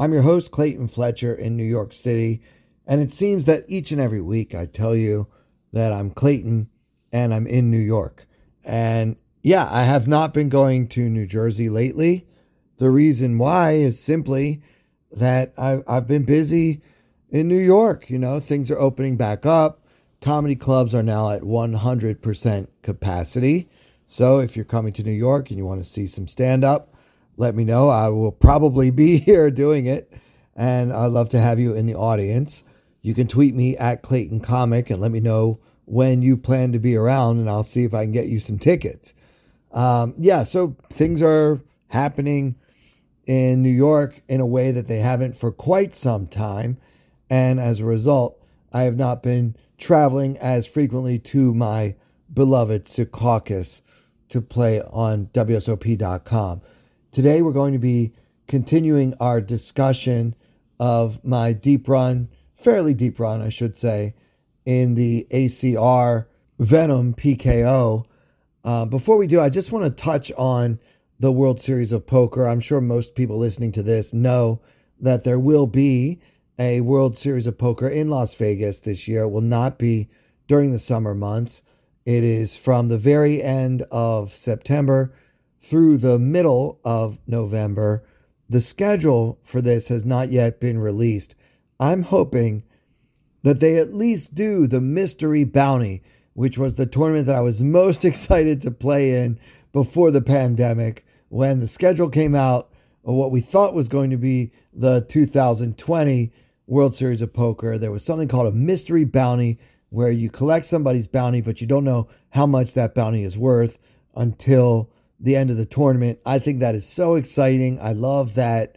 I'm your host, Clayton Fletcher, in New York City. And it seems that each and every week I tell you that I'm Clayton and I'm in New York. And yeah, I have not been going to New Jersey lately. The reason why is simply that I've, I've been busy in New York. You know, things are opening back up. Comedy clubs are now at 100% capacity. So if you're coming to New York and you want to see some stand up, let me know. I will probably be here doing it. And I'd love to have you in the audience. You can tweet me at Clayton Comic and let me know when you plan to be around, and I'll see if I can get you some tickets. Um, yeah, so things are happening in New York in a way that they haven't for quite some time. And as a result, I have not been traveling as frequently to my beloved Secaucus to play on WSOP.com. Today, we're going to be continuing our discussion of my deep run fairly deep run, I should say, in the ACR Venom PKO. Uh, before we do, I just want to touch on the World Series of Poker. I'm sure most people listening to this know that there will be a World Series of Poker in Las Vegas this year. It will not be during the summer months. It is from the very end of September through the middle of November. The schedule for this has not yet been released. I'm hoping that they at least do the mystery bounty, which was the tournament that I was most excited to play in before the pandemic. When the schedule came out of what we thought was going to be the 2020 World Series of Poker, there was something called a mystery bounty where you collect somebody's bounty, but you don't know how much that bounty is worth until the end of the tournament. I think that is so exciting. I love that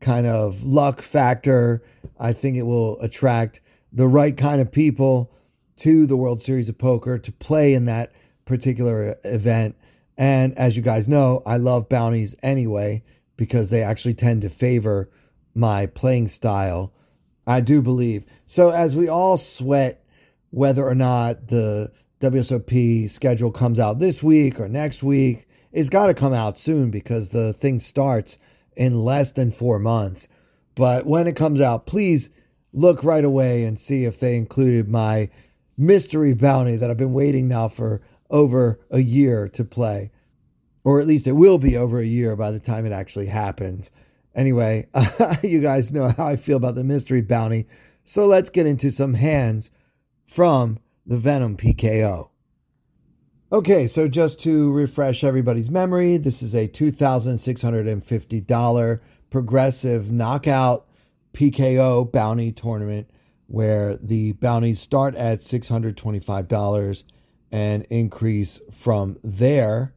kind of luck factor. I think it will attract the right kind of people to the World Series of Poker to play in that particular event. And as you guys know, I love bounties anyway because they actually tend to favor my playing style. I do believe. So as we all sweat whether or not the WSOP schedule comes out this week or next week, it's got to come out soon because the thing starts in less than four months. But when it comes out, please look right away and see if they included my mystery bounty that I've been waiting now for over a year to play. Or at least it will be over a year by the time it actually happens. Anyway, you guys know how I feel about the mystery bounty. So let's get into some hands from the Venom PKO. Okay, so just to refresh everybody's memory, this is a $2,650 progressive knockout PKO bounty tournament where the bounties start at $625 and increase from there.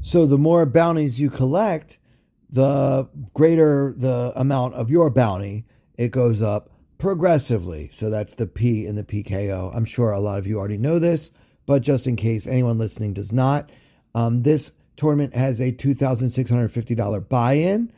So the more bounties you collect, the greater the amount of your bounty. It goes up progressively. So that's the P in the PKO. I'm sure a lot of you already know this but just in case anyone listening does not, um, this tournament has a $2,650 buy in.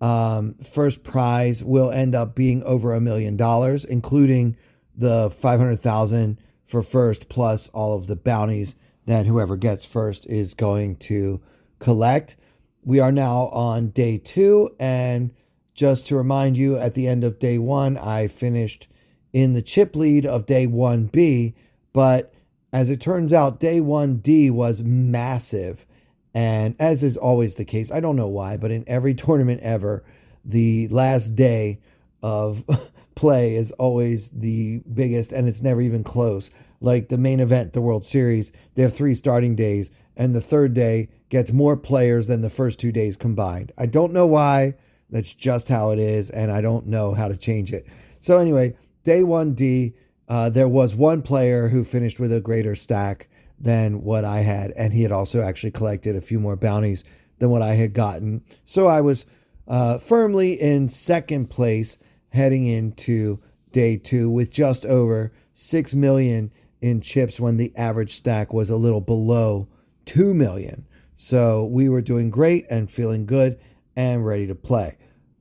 Um, first prize will end up being over a million dollars, including the 500,000 for first, plus all of the bounties that whoever gets first is going to collect. We are now on day two, and just to remind you, at the end of day one, I finished in the chip lead of day 1B, but as it turns out, day 1D was massive. And as is always the case, I don't know why, but in every tournament ever, the last day of play is always the biggest and it's never even close. Like the main event, the World Series, they have three starting days, and the third day gets more players than the first two days combined. I don't know why. That's just how it is, and I don't know how to change it. So, anyway, day 1D, uh, there was one player who finished with a greater stack than what I had, and he had also actually collected a few more bounties than what I had gotten. So I was uh, firmly in second place heading into day two with just over 6 million in chips when the average stack was a little below 2 million. So we were doing great and feeling good and ready to play.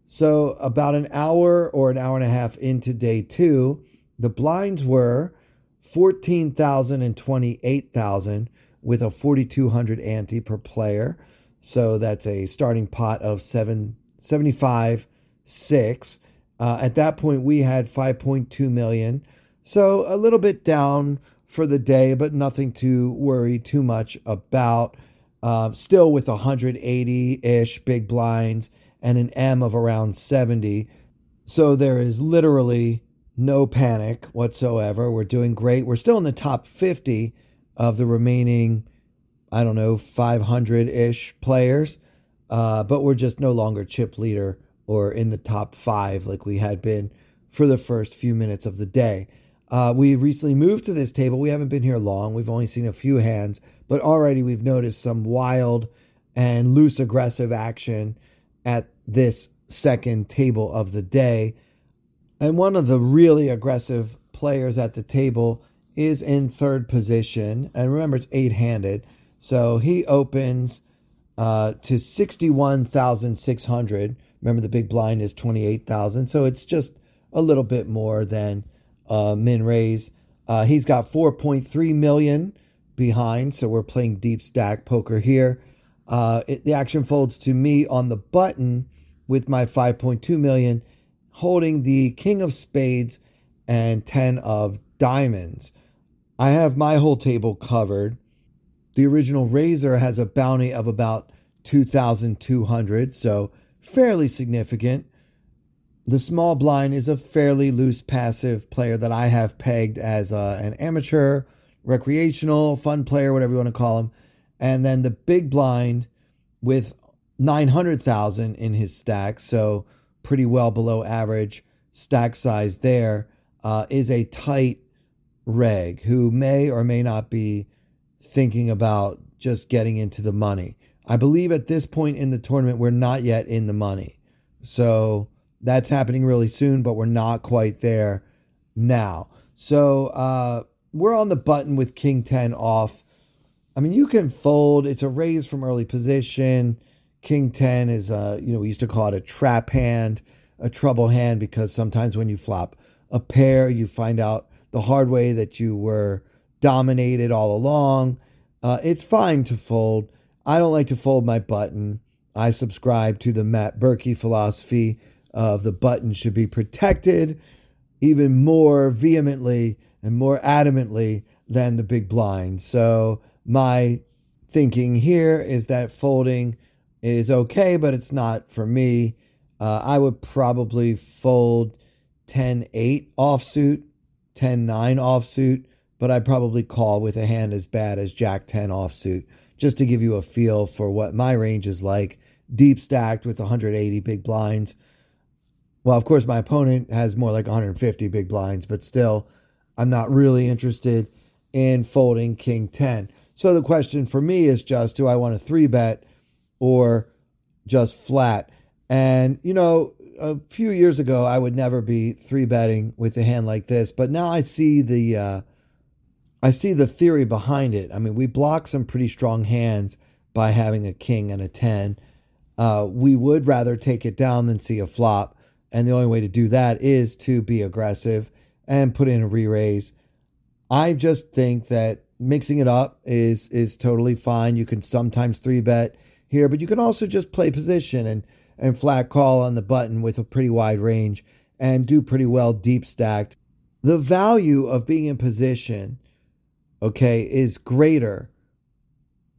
So, about an hour or an hour and a half into day two, the blinds were 14,000 and 28,000 with a 4,200 ante per player. So that's a starting pot of seven, 75, 6. Uh, at that point, we had 5.2 million. So a little bit down for the day, but nothing to worry too much about. Uh, still with 180 ish big blinds and an M of around 70. So there is literally no panic whatsoever. We're doing great. We're still in the top 50 of the remaining, I don't know, 500 ish players, uh, but we're just no longer chip leader or in the top five like we had been for the first few minutes of the day. Uh, we recently moved to this table. We haven't been here long. We've only seen a few hands, but already we've noticed some wild and loose aggressive action at this second table of the day. And one of the really aggressive players at the table is in third position. And remember, it's eight handed. So he opens uh, to 61,600. Remember, the big blind is 28,000. So it's just a little bit more than uh, min raise. Uh, he's got 4.3 million behind. So we're playing deep stack poker here. Uh, it, the action folds to me on the button with my 5.2 million, holding the king of spades and 10 of diamonds. I have my whole table covered. The original Raiser has a bounty of about 2,200, so fairly significant. The small blind is a fairly loose passive player that I have pegged as uh, an amateur, recreational, fun player, whatever you want to call him. And then the big blind with 900,000 in his stack, so pretty well below average stack size there, uh, is a tight reg who may or may not be thinking about just getting into the money. I believe at this point in the tournament, we're not yet in the money. So that's happening really soon, but we're not quite there now. So uh, we're on the button with King 10 off. I mean, you can fold. It's a raise from early position. King 10 is, a, you know, we used to call it a trap hand, a trouble hand, because sometimes when you flop a pair, you find out the hard way that you were dominated all along. Uh, it's fine to fold. I don't like to fold my button. I subscribe to the Matt Berkey philosophy of the button should be protected even more vehemently and more adamantly than the big blind. So my thinking here is that folding is okay, but it's not for me. Uh, I would probably fold 10 8 offsuit 10 9 offsuit, but I'd probably call with a hand as bad as Jack 10 offsuit just to give you a feel for what my range is like. Deep stacked with 180 big blinds. Well, of course, my opponent has more like 150 big blinds, but still, I'm not really interested in folding King 10. So the question for me is just do I want to three bet or just flat? And, you know, a few years ago, I would never be three betting with a hand like this, but now I see the uh, I see the theory behind it. I mean, we block some pretty strong hands by having a king and a ten. Uh, we would rather take it down than see a flop, and the only way to do that is to be aggressive and put in a re-raise. I just think that mixing it up is is totally fine. You can sometimes three bet here, but you can also just play position and and flat call on the button with a pretty wide range and do pretty well deep stacked. The value of being in position, okay, is greater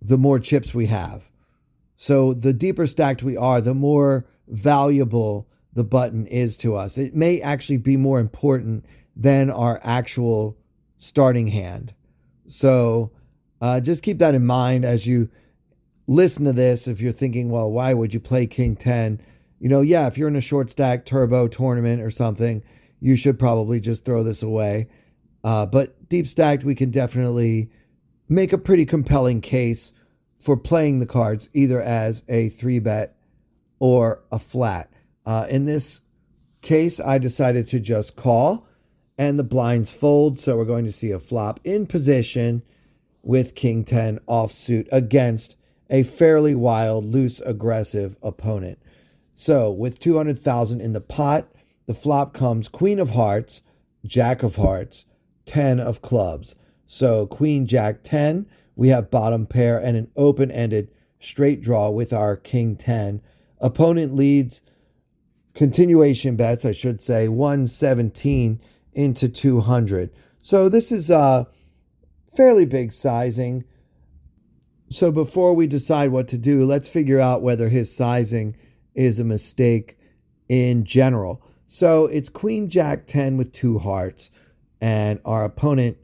the more chips we have. So the deeper stacked we are, the more valuable the button is to us. It may actually be more important than our actual starting hand. So uh, just keep that in mind as you listen to this if you're thinking, well, why would you play King 10? You know, yeah, if you're in a short stack turbo tournament or something, you should probably just throw this away. Uh, but deep stacked, we can definitely make a pretty compelling case for playing the cards either as a three bet or a flat. Uh, in this case, I decided to just call and the blinds fold. So we're going to see a flop in position with King 10 offsuit against a fairly wild, loose, aggressive opponent. So with 200,000 in the pot, the flop comes Queen of Hearts, Jack of Hearts, 10 of clubs. So Queen, Jack, 10. We have bottom pair and an open ended straight draw with our King 10. Opponent leads continuation bets, I should say, 117 into 200. So this is a fairly big sizing. So before we decide what to do, let's figure out whether his sizing is a mistake in general. So it's Queen Jack 10 with two hearts, and our opponent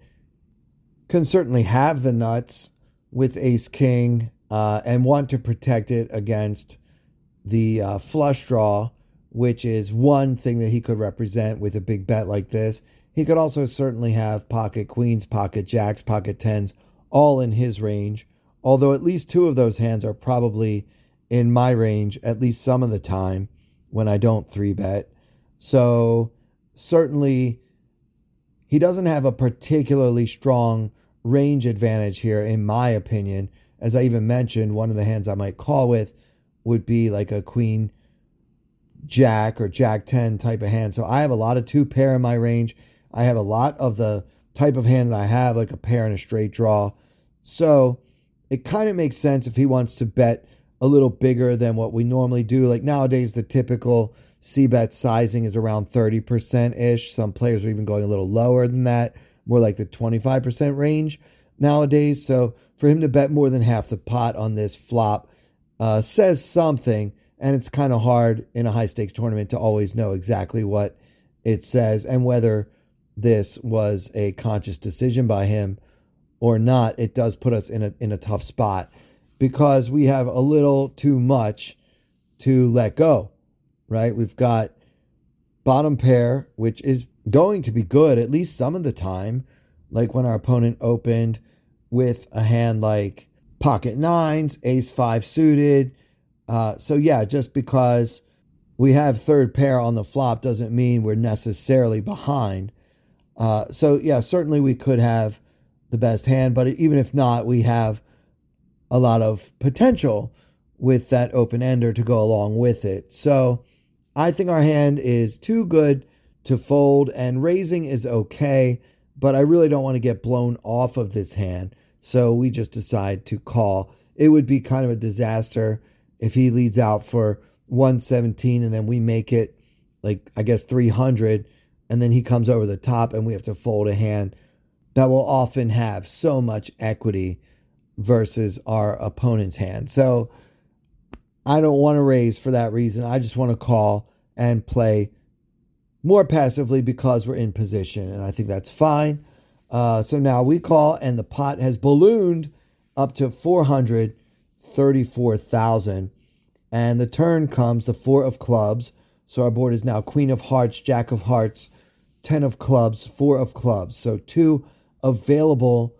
can certainly have the nuts with Ace King uh, and want to protect it against the uh, flush draw, which is one thing that he could represent with a big bet like this. He could also certainly have pocket queens, pocket jacks, pocket tens, all in his range. Although at least two of those hands are probably in my range at least some of the time when I don't three bet. So certainly he doesn't have a particularly strong range advantage here, in my opinion. As I even mentioned, one of the hands I might call with would be like a queen jack or jack 10 type of hand. So I have a lot of two pair in my range. I have a lot of the type of hand that I have, like a pair and a straight draw. So it kind of makes sense if he wants to bet a little bigger than what we normally do. Like nowadays, the typical C bet sizing is around 30% ish. Some players are even going a little lower than that, more like the 25% range nowadays. So for him to bet more than half the pot on this flop uh, says something. And it's kind of hard in a high stakes tournament to always know exactly what it says and whether this was a conscious decision by him or not, it does put us in a in a tough spot because we have a little too much to let go. Right? We've got bottom pair, which is going to be good at least some of the time, like when our opponent opened with a hand like pocket nines, ace five suited. Uh, so yeah, just because we have third pair on the flop doesn't mean we're necessarily behind. Uh, so yeah, certainly we could have the best hand, but even if not, we have a lot of potential with that open ender to go along with it. So I think our hand is too good to fold, and raising is okay, but I really don't want to get blown off of this hand. So we just decide to call. It would be kind of a disaster if he leads out for 117 and then we make it like, I guess, 300 and then he comes over the top and we have to fold a hand that will often have so much equity versus our opponent's hand. So I don't want to raise for that reason. I just want to call and play more passively because we're in position, and I think that's fine. Uh, so now we call, and the pot has ballooned up to 434,000. And the turn comes the four of clubs. So our board is now Queen of Hearts, Jack of Hearts, 10 of clubs, 4 of clubs. So two available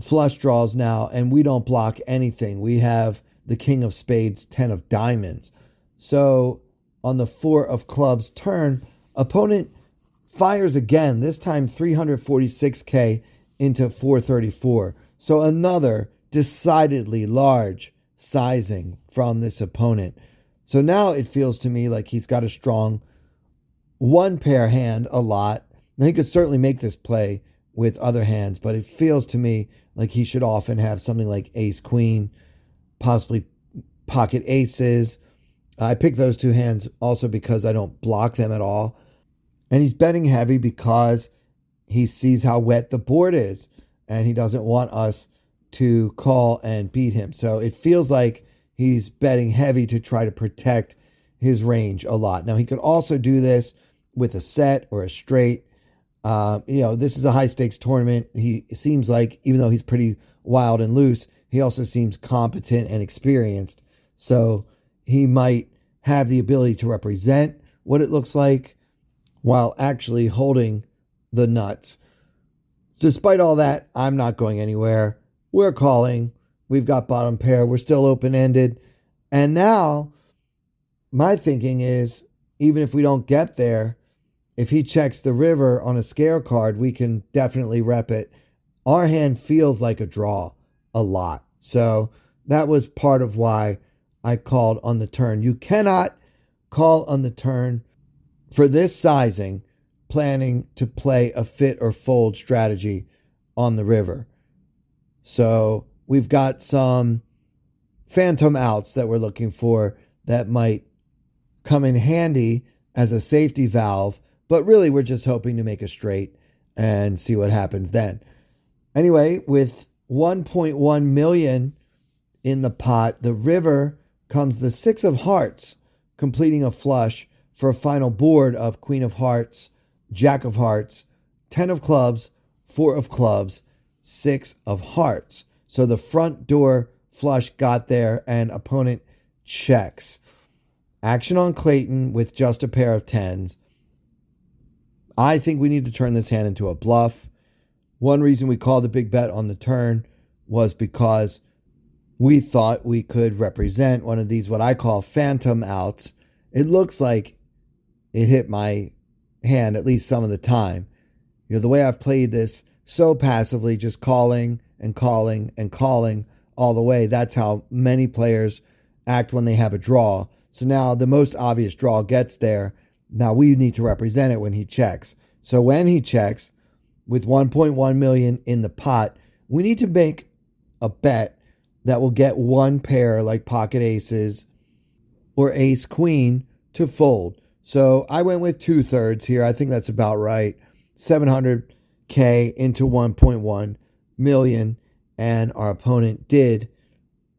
flush draws now, and we don't block anything. We have the King of Spades, 10 of diamonds. So on the 4 of clubs turn, opponent fires again, this time 346k into 434. So another decidedly large sizing from this opponent. So now it feels to me like he's got a strong one pair hand a lot. Now he could certainly make this play with other hands, but it feels to me like he should often have something like ace queen, possibly pocket aces. Uh, I pick those two hands also because I don't block them at all. And he's betting heavy because he sees how wet the board is and he doesn't want us to call and beat him. So it feels like he's betting heavy to try to protect his range a lot. Now he could also do this with a set or a straight. Uh, you know, this is a high stakes tournament. He seems like, even though he's pretty wild and loose, he also seems competent and experienced. So he might have the ability to represent what it looks like while actually holding the nuts. Despite all that, I'm not going anywhere. We're calling. We've got bottom pair. We're still open ended. And now my thinking is even if we don't get there, if he checks the river on a scare card, we can definitely rep it. Our hand feels like a draw a lot. So that was part of why I called on the turn. You cannot call on the turn for this sizing, planning to play a fit or fold strategy on the river. So we've got some phantom outs that we're looking for that might come in handy as a safety valve, but really we're just hoping to make a straight and see what happens then. Anyway, with 1.1 million in the pot, the river comes the 6 of hearts, completing a flush for a final board of Queen of Hearts, Jack of Hearts, 10 of clubs, 4 of clubs, 6 of hearts. So the front door flush got there and opponent checks. Action on Clayton with just a pair of tens. I think we need to turn this hand into a bluff. One reason we called the big bet on the turn was because we thought we could represent one of these, what I call phantom outs. It looks like it hit my hand at least some of the time. You know, the way I've played this so passively, just calling and calling and calling all the way, that's how many players act when they have a draw. So now the most obvious draw gets there. Now we need to represent it when he checks. So when he checks with 1.1 million in the pot, we need to make a bet that will get one pair like pocket aces or ace queen to fold. So I went with two thirds here. I think that's about right. 700K into 1.1 million. And our opponent did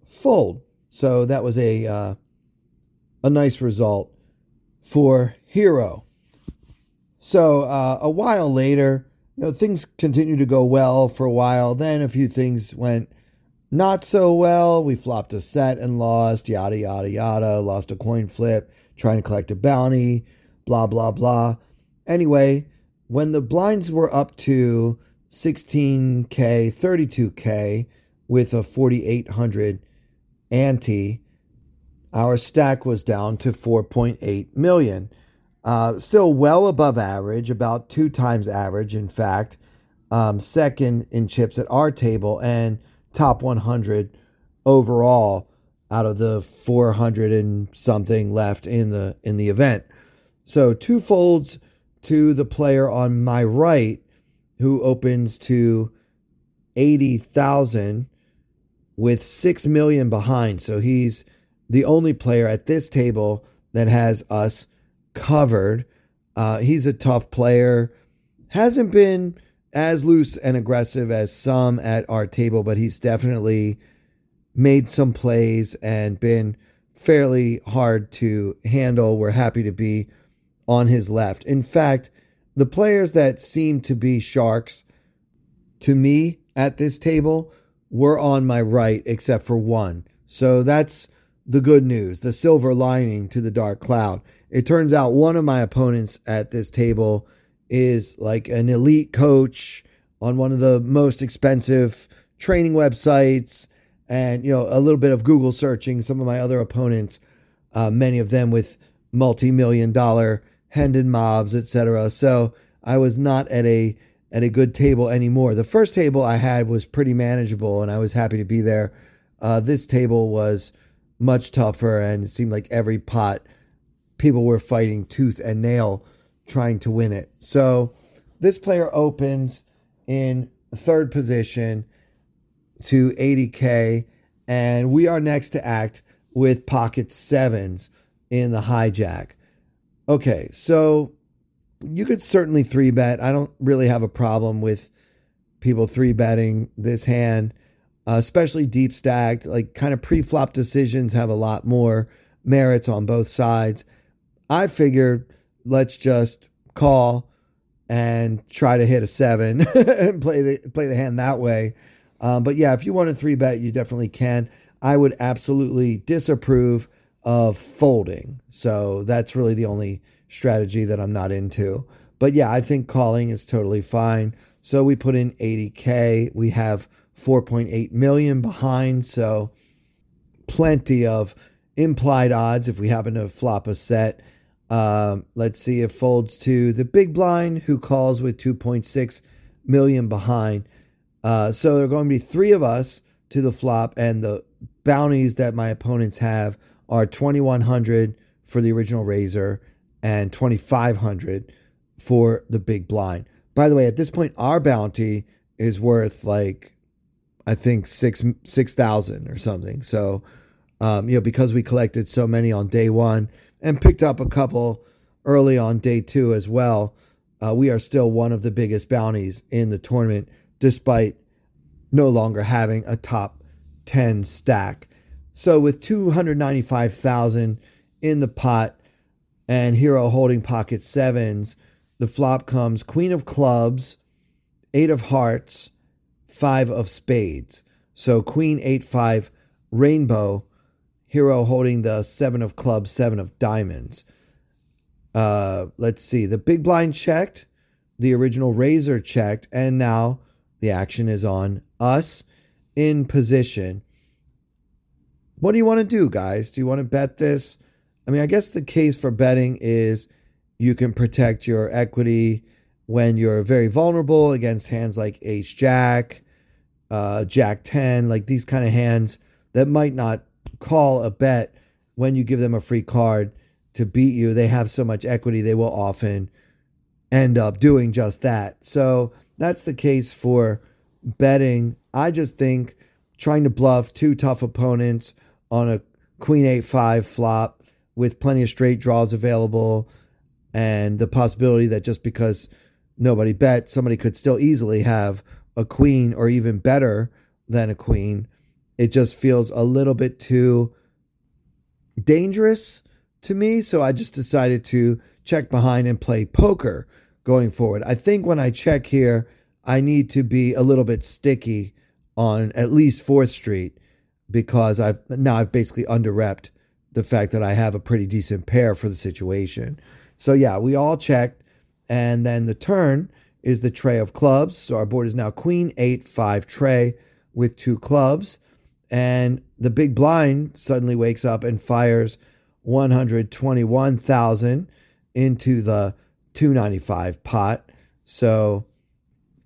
fold. So that was a uh, a nice result for Hero. So uh, a while later, you know, things continued to go well for a while. Then a few things went not so well. We flopped a set and lost, yada, yada, yada. Lost a coin flip, trying to collect a bounty, blah, blah, blah. Anyway, when the blinds were up to 16K, 32K with a 4,800 ante, our stack was down to 4.8 million. Uh, still well above average, about two times average, in fact. Um, second in chips at our table and top 100 overall out of the 400 and something left in the in the event. So two folds to the player on my right who opens to 80,000 with 6 million behind. So he's the only player at this table that has us covered. Uh, he's a tough player. Hasn't been as loose and aggressive as some at our table, but he's definitely made some plays and been fairly hard to handle. We're happy to be on his left. In fact, the players that seem to be sharks to me at this table were on my right, except for one. So that's the good news, the silver lining to the dark cloud. It turns out one of my opponents at this table is like an elite coach on one of the most expensive training websites and you know a little bit of google searching some of my other opponents uh, many of them with multi-million dollar hendon mobs etc so i was not at a at a good table anymore. The first table i had was pretty manageable and i was happy to be there. Uh, this table was much tougher, and it seemed like every pot people were fighting tooth and nail trying to win it. So this player opens in third position to 80K, and we are next to act with pocket sevens in the hijack. Okay, so you could certainly three bet. I don't really have a problem with people three betting this hand uh, especially deep stacked. Like kind of pre flop decisions have a lot more merits on both sides. I figured let's just call and try to hit a seven and play the play the hand that way. Um, but yeah, if you want a three bet, you definitely can. I would absolutely disapprove of folding. So that's really the only strategy that I'm not into. But yeah, I think calling is totally fine. So we put in 80K. We have 4.8 million behind, so plenty of implied odds if we happen to flop a set. Um, let's see if folds to the big blind, who calls with 2.6 million behind. Uh, so there are going to be three of us to the flop, and the bounties that my opponents have are 2100 for the original raiser and 2500 for the big blind. By the way, at this point, our bounty is worth like I think six six thousand or something. So, um, you know, because we collected so many on day one and picked up a couple early on day two as well, uh, we are still one of the biggest bounties in the tournament, despite no longer having a top ten stack. So, with two hundred ninety five thousand in the pot and Hero holding pocket sevens, the flop comes Queen of Clubs, Eight of Hearts five of spades. So queen, eight, five, rainbow, hero holding the seven of clubs, seven of diamonds. Uh, let's see. The big blind checked, the original raiser checked, and now the action is on us in position. What do you want to do, guys? Do you want to bet this? I mean, I guess the case for betting is you can protect your equity when you're very vulnerable against hands like ace jack, uh, jack 10, like these kind of hands that might not call a bet when you give them a free card to beat you. They have so much equity, they will often end up doing just that. So that's the case for betting. I just think trying to bluff two tough opponents on a queen 8 5 flop with plenty of straight draws available and the possibility that just because nobody bet, somebody could still easily have a queen or even better than a queen. It just feels a little bit too dangerous to me. So I just decided to check behind and play poker going forward. I think when I check here, I need to be a little bit sticky on at least 4th Street because I've now I've basically underrepped the fact that I have a pretty decent pair for the situation. So yeah, we all checked and then the turn is the tray of clubs. So our board is now queen, eight, five tray with two clubs. And the big blind suddenly wakes up and fires 121,000 into the 295 pot. So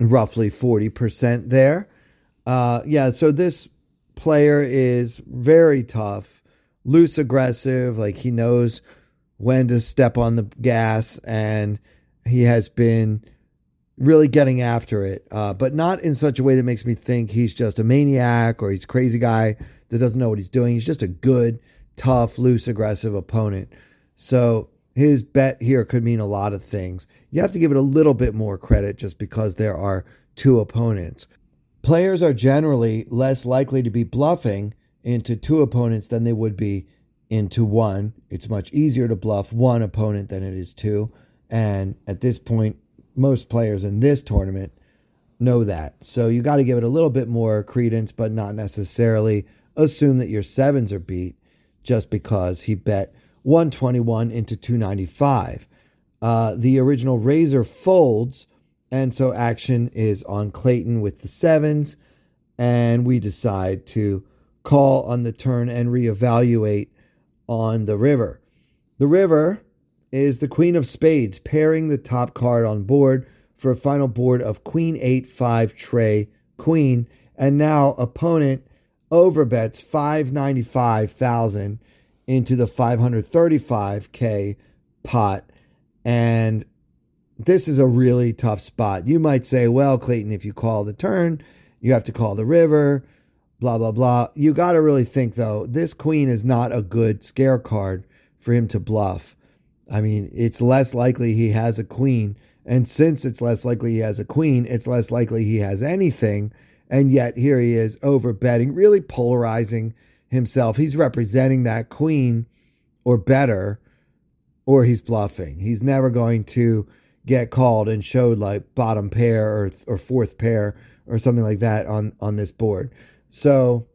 roughly 40% there. Uh, yeah, so this player is very tough, loose aggressive, like he knows when to step on the gas and he has been really getting after it, uh, but not in such a way that makes me think he's just a maniac or he's crazy guy that doesn't know what he's doing. He's just a good, tough, loose, aggressive opponent. So his bet here could mean a lot of things. You have to give it a little bit more credit just because there are two opponents. Players are generally less likely to be bluffing into two opponents than they would be into one. It's much easier to bluff one opponent than it is two. And at this point, most players in this tournament know that. So you got to give it a little bit more credence, but not necessarily assume that your sevens are beat just because he bet 121 into 295. Uh, the original raiser folds, and so action is on Clayton with the sevens, and we decide to call on the turn and reevaluate on the river. The river is the Queen of Spades, pairing the top card on board for a final board of Queen 8 5 Trey Queen. And now opponent overbets 595,000 into the 535k pot. And this is a really tough spot. You might say, well, Clayton, if you call the turn, you have to call the river, blah, blah, blah. You got to really think, though, this queen is not a good scare card for him to bluff. I mean, it's less likely he has a queen. And since it's less likely he has a queen, it's less likely he has anything. And yet here he is over betting, really polarizing himself. He's representing that queen or better, or he's bluffing. He's never going to get called and showed like bottom pair or, or fourth pair or something like that on, on this board. So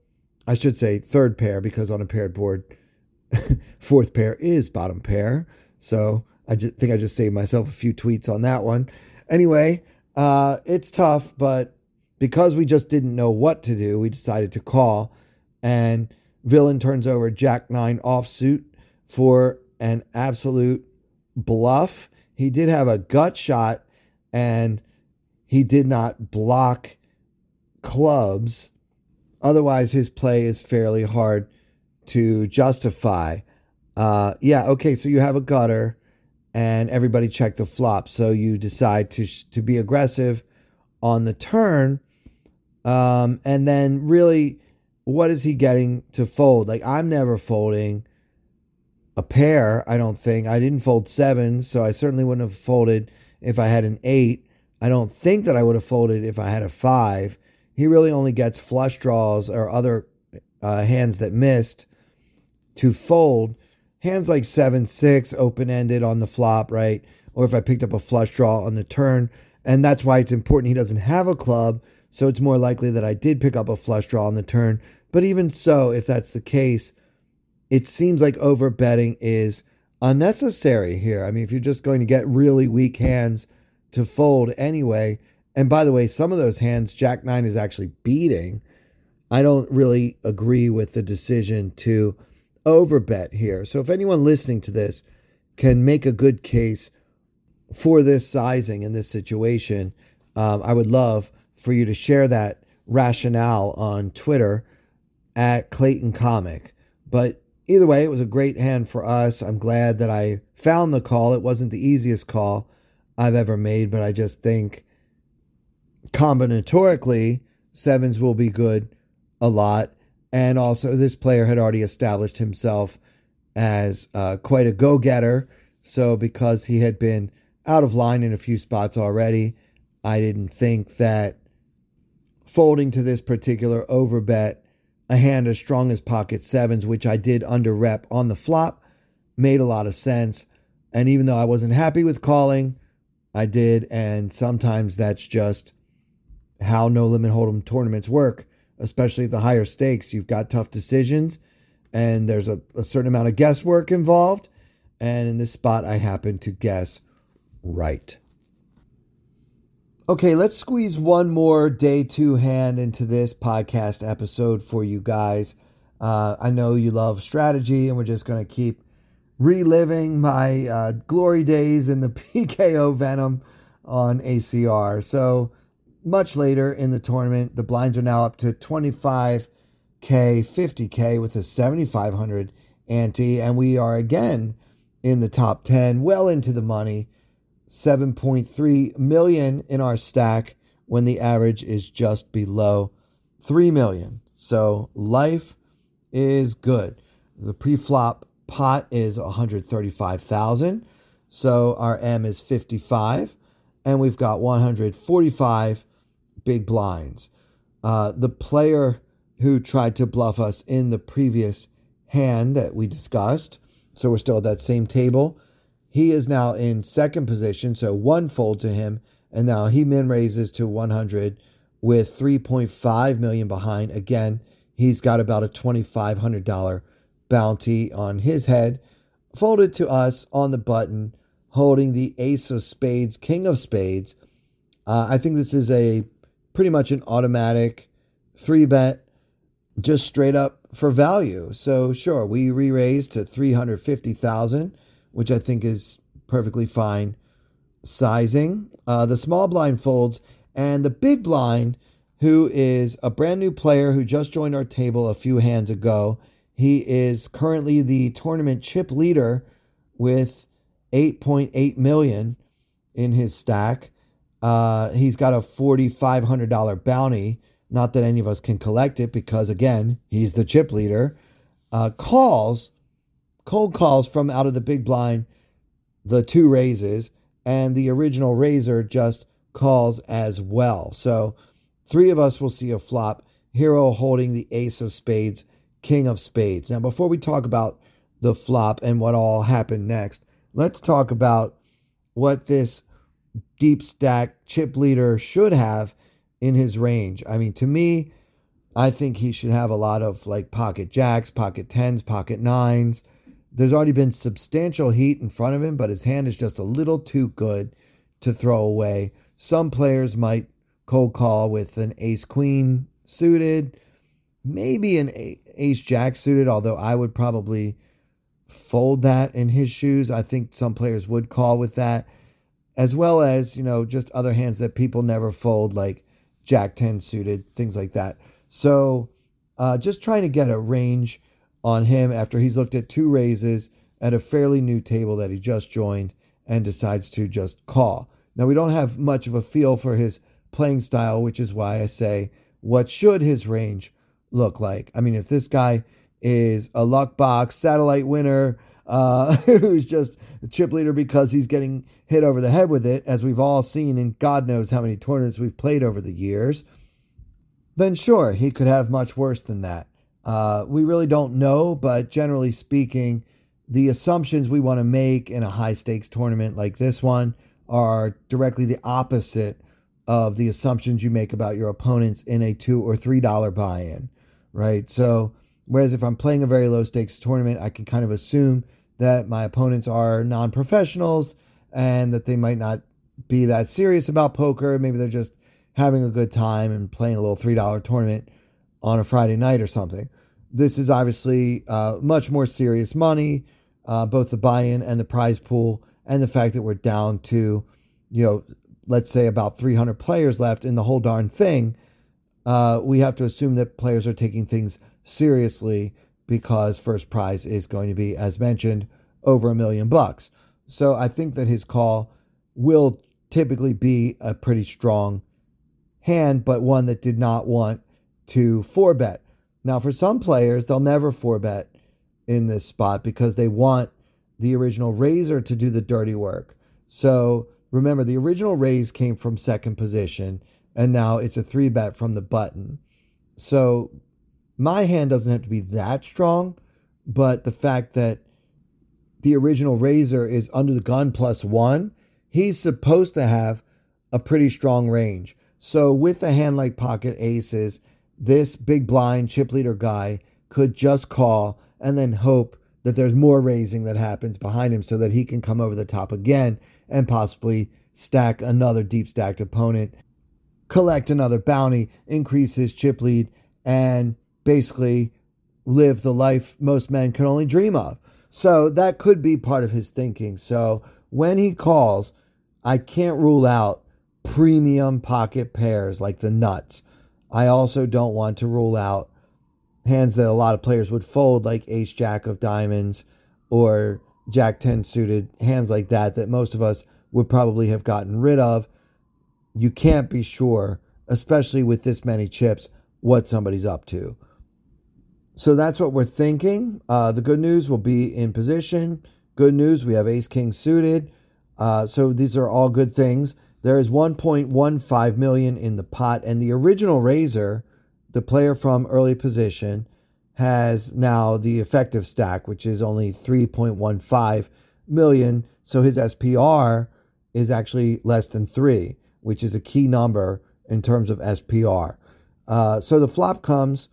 I should say third pair because on a paired board, fourth pair is bottom pair. So I just think I just saved myself a few tweets on that one. Anyway, uh, it's tough, but because we just didn't know what to do, we decided to call. And Villain turns over Jack 9 offsuit for an absolute bluff. He did have a gut shot and he did not block clubs. Otherwise, his play is fairly hard to justify. Uh, yeah, okay, so you have a gutter and everybody checked the flop. So you decide to, to be aggressive on the turn. Um, and then really, what is he getting to fold? Like, I'm never folding a pair, I don't think. I didn't fold sevens, so I certainly wouldn't have folded if I had an eight. I don't think that I would have folded if I had a five. He really only gets flush draws or other uh, hands that missed to fold. Hands like seven, six, open ended on the flop, right? Or if I picked up a flush draw on the turn. And that's why it's important he doesn't have a club. So it's more likely that I did pick up a flush draw on the turn. But even so, if that's the case, it seems like over betting is unnecessary here. I mean, if you're just going to get really weak hands to fold anyway, and by the way, some of those hands Jack Nine is actually beating. I don't really agree with the decision to overbet here. So if anyone listening to this can make a good case for this sizing in this situation, um, I would love for you to share that rationale on Twitter at Clayton Comic. But either way, it was a great hand for us. I'm glad that I found the call. It wasn't the easiest call I've ever made, but I just think combinatorically, sevens will be good a lot. And also, this player had already established himself as uh, quite a go getter. So, because he had been out of line in a few spots already, I didn't think that folding to this particular overbet a hand as strong as pocket sevens, which I did under rep on the flop, made a lot of sense. And even though I wasn't happy with calling, I did. And sometimes that's just how no limit hold'em tournaments work especially the higher stakes. You've got tough decisions and there's a, a certain amount of guesswork involved. And in this spot, I happen to guess right. Okay, let's squeeze one more day two hand into this podcast episode for you guys. Uh, I know you love strategy, and we're just going to keep reliving my uh, glory days in the PKO Venom on ACR. So much later in the tournament. The blinds are now up to 25K, 50K with a 7,500 ante. And we are again in the top 10, well into the money. 7.3 million in our stack when the average is just below 3 million. So life is good. The pre-flop pot is 135,000. So our M is 55 and we've got 145 big blinds. Uh, the player who tried to bluff us in the previous hand that we discussed, so we're still at that same table. He is now in second position, so one fold to him, and now he min raises to 100 with 3.5 million behind. Again, he's got about a $2,500 bounty on his head, folded to us on the button, holding the ace of spades, king of spades. Uh, I think this is a pretty much an automatic three bet, just straight up for value. So sure, we re-raised to 350,000, which I think is perfectly fine sizing. Uh, the small blind folds and the big blind, who is a brand new player who just joined our table a few hands ago. He is currently the tournament chip leader with 8.8 million in his stack. Uh, he's got a $4,500 bounty. Not that any of us can collect it because, again, he's the chip leader. Uh, calls, cold calls from out of the big blind, the two raises, and the original raiser just calls as well. So three of us will see a flop. Hero holding the ace of spades, king of spades. Now, before we talk about the flop and what all happened next, let's talk about what this deep stack chip leader should have in his range. I mean, to me, I think he should have a lot of like pocket jacks, pocket tens, pocket nines. There's already been substantial heat in front of him, but his hand is just a little too good to throw away. Some players might cold call with an ace queen suited. maybe an ace jack suited, although I would probably fold that in his shoes. I think some players would call with that, as well as, you know, just other hands that people never fold, like jack 10 suited, things like that. So uh, just trying to get a range on him after he's looked at two raises at a fairly new table that he just joined and decides to just call. Now, we don't have much of a feel for his playing style, which is why I say, what should his range look like? I mean, if this guy is a luck box satellite winner uh, who's just a chip leader because he's getting hit over the head with it, as we've all seen in God knows how many tournaments we've played over the years, then sure, he could have much worse than that. Uh, we really don't know, but generally speaking, the assumptions we want to make in a high stakes tournament like this one are directly the opposite of the assumptions you make about your opponents in a two or three dollar buy in, right? So, whereas if I'm playing a very low stakes tournament, I can kind of assume that my opponents are non professionals and that they might not be that serious about poker. Maybe they're just having a good time and playing a little $3 tournament on a Friday night or something. This is obviously uh, much more serious money, uh, both the buy in and the prize pool, and the fact that we're down to, you know, let's say about 300 players left in the whole darn thing. Uh, we have to assume that players are taking things seriously because first prize is going to be, as mentioned, over a million bucks. So I think that his call will typically be a pretty strong hand, but one that did not want to four bet. Now, for some players, they'll never four bet in this spot because they want the original raiser to do the dirty work. So remember, the original raise came from second position, and now it's a three bet from the button. So my hand doesn't have to be that strong, but the fact that the original raiser is under the gun plus one, he's supposed to have a pretty strong range. So with a hand like pocket aces, this big blind chip leader guy could just call and then hope that there's more raising that happens behind him so that he can come over the top again and possibly stack another deep stacked opponent, collect another bounty, increase his chip lead, and basically live the life most men can only dream of. So that could be part of his thinking. So when he calls, I can't rule out premium pocket pairs like the nuts. I also don't want to rule out hands that a lot of players would fold, like ace jack of diamonds or jack 10 suited, hands like that, that most of us would probably have gotten rid of. You can't be sure, especially with this many chips, what somebody's up to. So that's what we're thinking. Uh, the good news will be in position. Good news, we have ace king suited. Uh, so these are all good things. There is 1.15 million in the pot, and the original raiser, the player from early position, has now the effective stack, which is only 3.15 million. So his SPR is actually less than three, which is a key number in terms of SPR. Uh, so the flop comes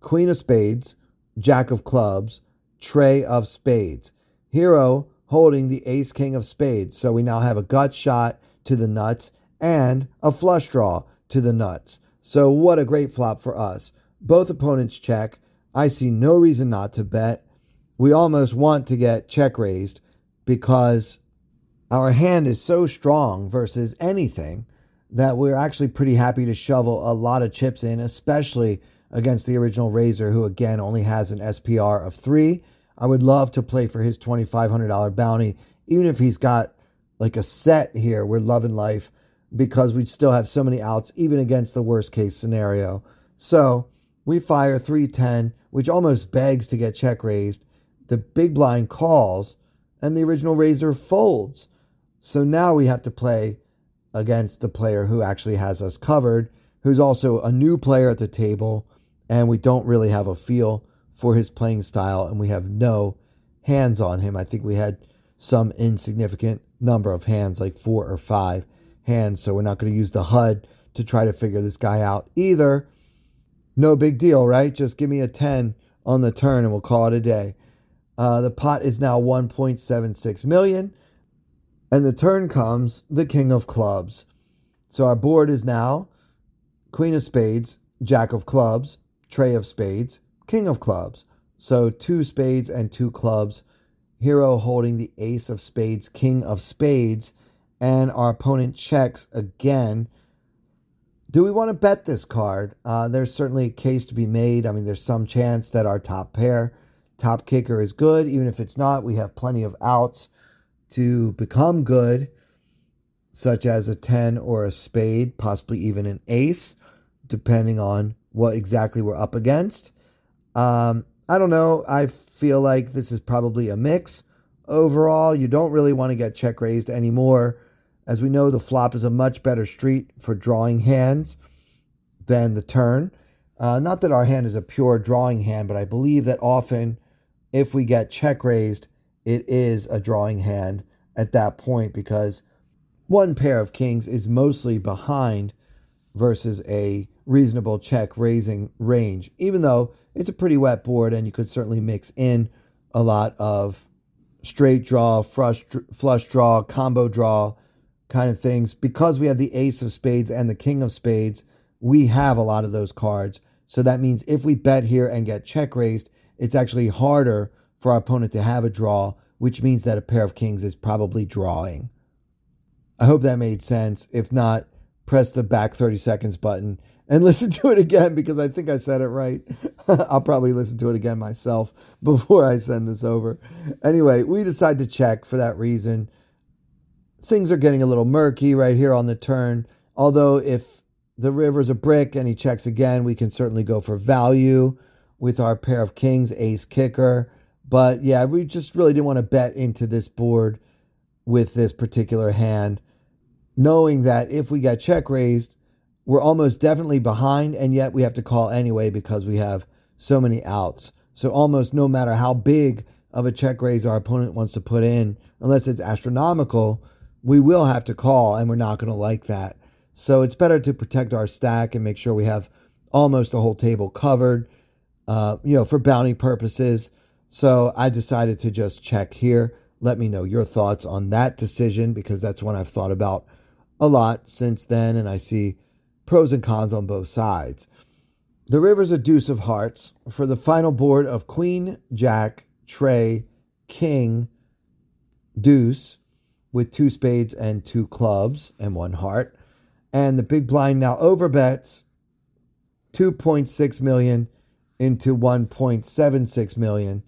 Queen of Spades, Jack of Clubs, Trey of Spades. Hero holding the Ace King of Spades. So we now have a gut shot to the nuts and a flush draw to the nuts. So, what a great flop for us. Both opponents check. I see no reason not to bet. We almost want to get check raised because our hand is so strong versus anything that we're actually pretty happy to shovel a lot of chips in, especially against the original Razor, who again only has an SPR of three. I would love to play for his $2,500 bounty, even if he's got like a set here. We're loving life because we still have so many outs, even against the worst case scenario. So we fire 310, which almost begs to get check raised. The big blind calls, and the original Razor folds. So now we have to play against the player who actually has us covered, who's also a new player at the table, and we don't really have a feel for his playing style, and we have no hands on him. I think we had some insignificant number of hands, like four or five hands. So we're not going to use the HUD to try to figure this guy out either. No big deal, right? Just give me a 10 on the turn and we'll call it a day. Uh, the pot is now 1.76 million. And the turn comes the king of clubs. So our board is now queen of spades, jack of clubs, tray of spades, king of clubs. So two spades and two clubs. Hero holding the ace of spades, king of spades, and our opponent checks again. Do we want to bet this card? Uh, there's certainly a case to be made. I mean, there's some chance that our top pair, top kicker is good. Even if it's not, we have plenty of outs to become good, such as a 10 or a spade, possibly even an ace, depending on what exactly we're up against. Um, I don't know. I feel like this is probably a mix. Overall, you don't really want to get check raised anymore. As we know, the flop is a much better street for drawing hands than the turn. Uh, not that our hand is a pure drawing hand, but I believe that often if we get check raised, it is a drawing hand at that point because one pair of kings is mostly behind versus a reasonable check raising range, even though it's a pretty wet board and you could certainly mix in a lot of straight draw, flush, flush draw, combo draw kind of things. Because we have the ace of spades and the king of spades, we have a lot of those cards. So that means if we bet here and get check raised, it's actually harder for our opponent to have a draw, which means that a pair of kings is probably drawing. I hope that made sense. If not, press the back 30 seconds button and listen to it again because I think I said it right. I'll probably listen to it again myself before I send this over. Anyway, we decide to check for that reason. Things are getting a little murky right here on the turn. Although, if the river's a brick and he checks again, we can certainly go for value with our pair of kings, ace kicker. But yeah, we just really didn't want to bet into this board with this particular hand, knowing that if we get check raised, we're almost definitely behind, and yet we have to call anyway because we have so many outs. So almost no matter how big of a check raise our opponent wants to put in, unless it's astronomical, we will have to call, and we're not going to like that. So it's better to protect our stack and make sure we have almost the whole table covered, uh, you know, for bounty purposes. So I decided to just check here. Let me know your thoughts on that decision because that's one I've thought about a lot since then, and I see pros and cons on both sides. The river's a deuce of hearts for the final board of Queen, Jack, Trey, King, Deuce, with two spades and two clubs and one heart. And the big blind now overbets 2.6 million into 1.76 million.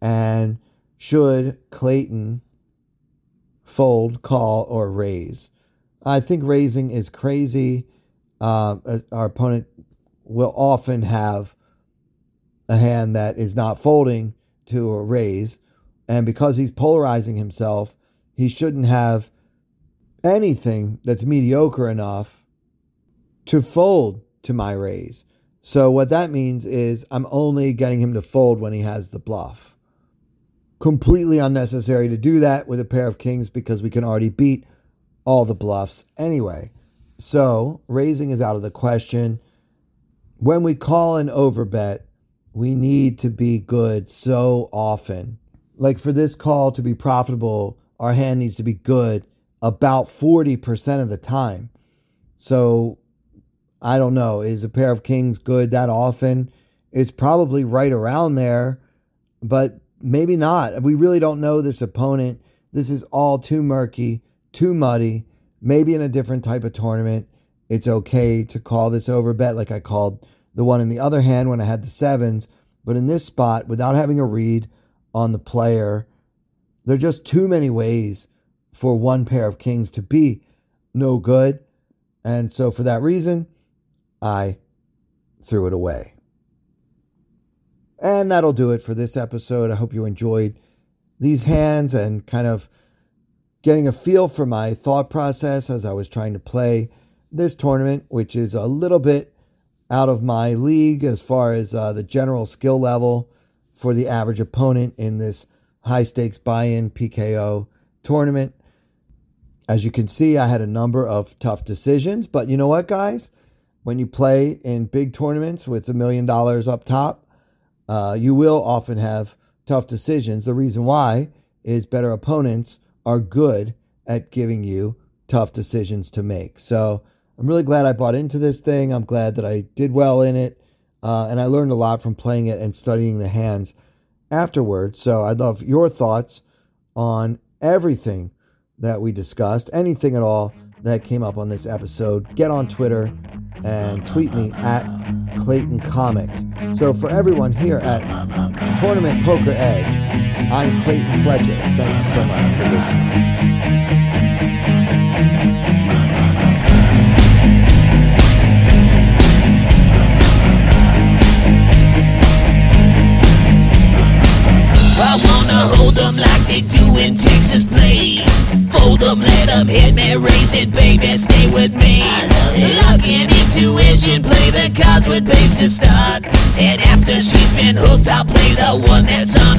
And should Clayton fold, call, or raise? I think raising is crazy. Uh, our opponent will often have a hand that is not folding to a raise. And because he's polarizing himself, he shouldn't have anything that's mediocre enough to fold to my raise. So, what that means is I'm only getting him to fold when he has the bluff. Completely unnecessary to do that with a pair of kings because we can already beat all the bluffs anyway. So raising is out of the question. When we call an overbet, we need to be good so often. Like for this call to be profitable, our hand needs to be good about 40% of the time. So I don't know. Is a pair of kings good that often? It's probably right around there, but maybe not. We really don't know this opponent. This is all too murky, too muddy maybe in a different type of tournament, it's okay to call this over bet like I called the one in the other hand when I had the sevens. But in this spot, without having a read on the player, there are just too many ways for one pair of kings to be no good. And so for that reason, I threw it away. And that'll do it for this episode. I hope you enjoyed these hands and kind of getting a feel for my thought process as I was trying to play this tournament, which is a little bit out of my league as far as uh, the general skill level for the average opponent in this high stakes buy in PKO tournament. As you can see, I had a number of tough decisions, but you know what, guys? When you play in big tournaments with a million dollars up top, uh, you will often have tough decisions. The reason why is better opponents are good at giving you tough decisions to make. So I'm really glad I bought into this thing. I'm glad that I did well in it. uh, and I learned a lot from playing it and studying the hands afterwards. So I'd love your thoughts on everything that we discussed, anything at all that came up on this episode. Get on Twitter and tweet me at Clayton Comic. So for everyone here at Tournament Poker Edge, I'm Clayton Fletcher. Thank you so much for listening. I wanna hold them like they do in Texas, please. Fold them, let them hit me, raise it, baby, stay with me. Lock in intuition, play the cards with babes to start. And after she's been hooked, I'll play the one that's on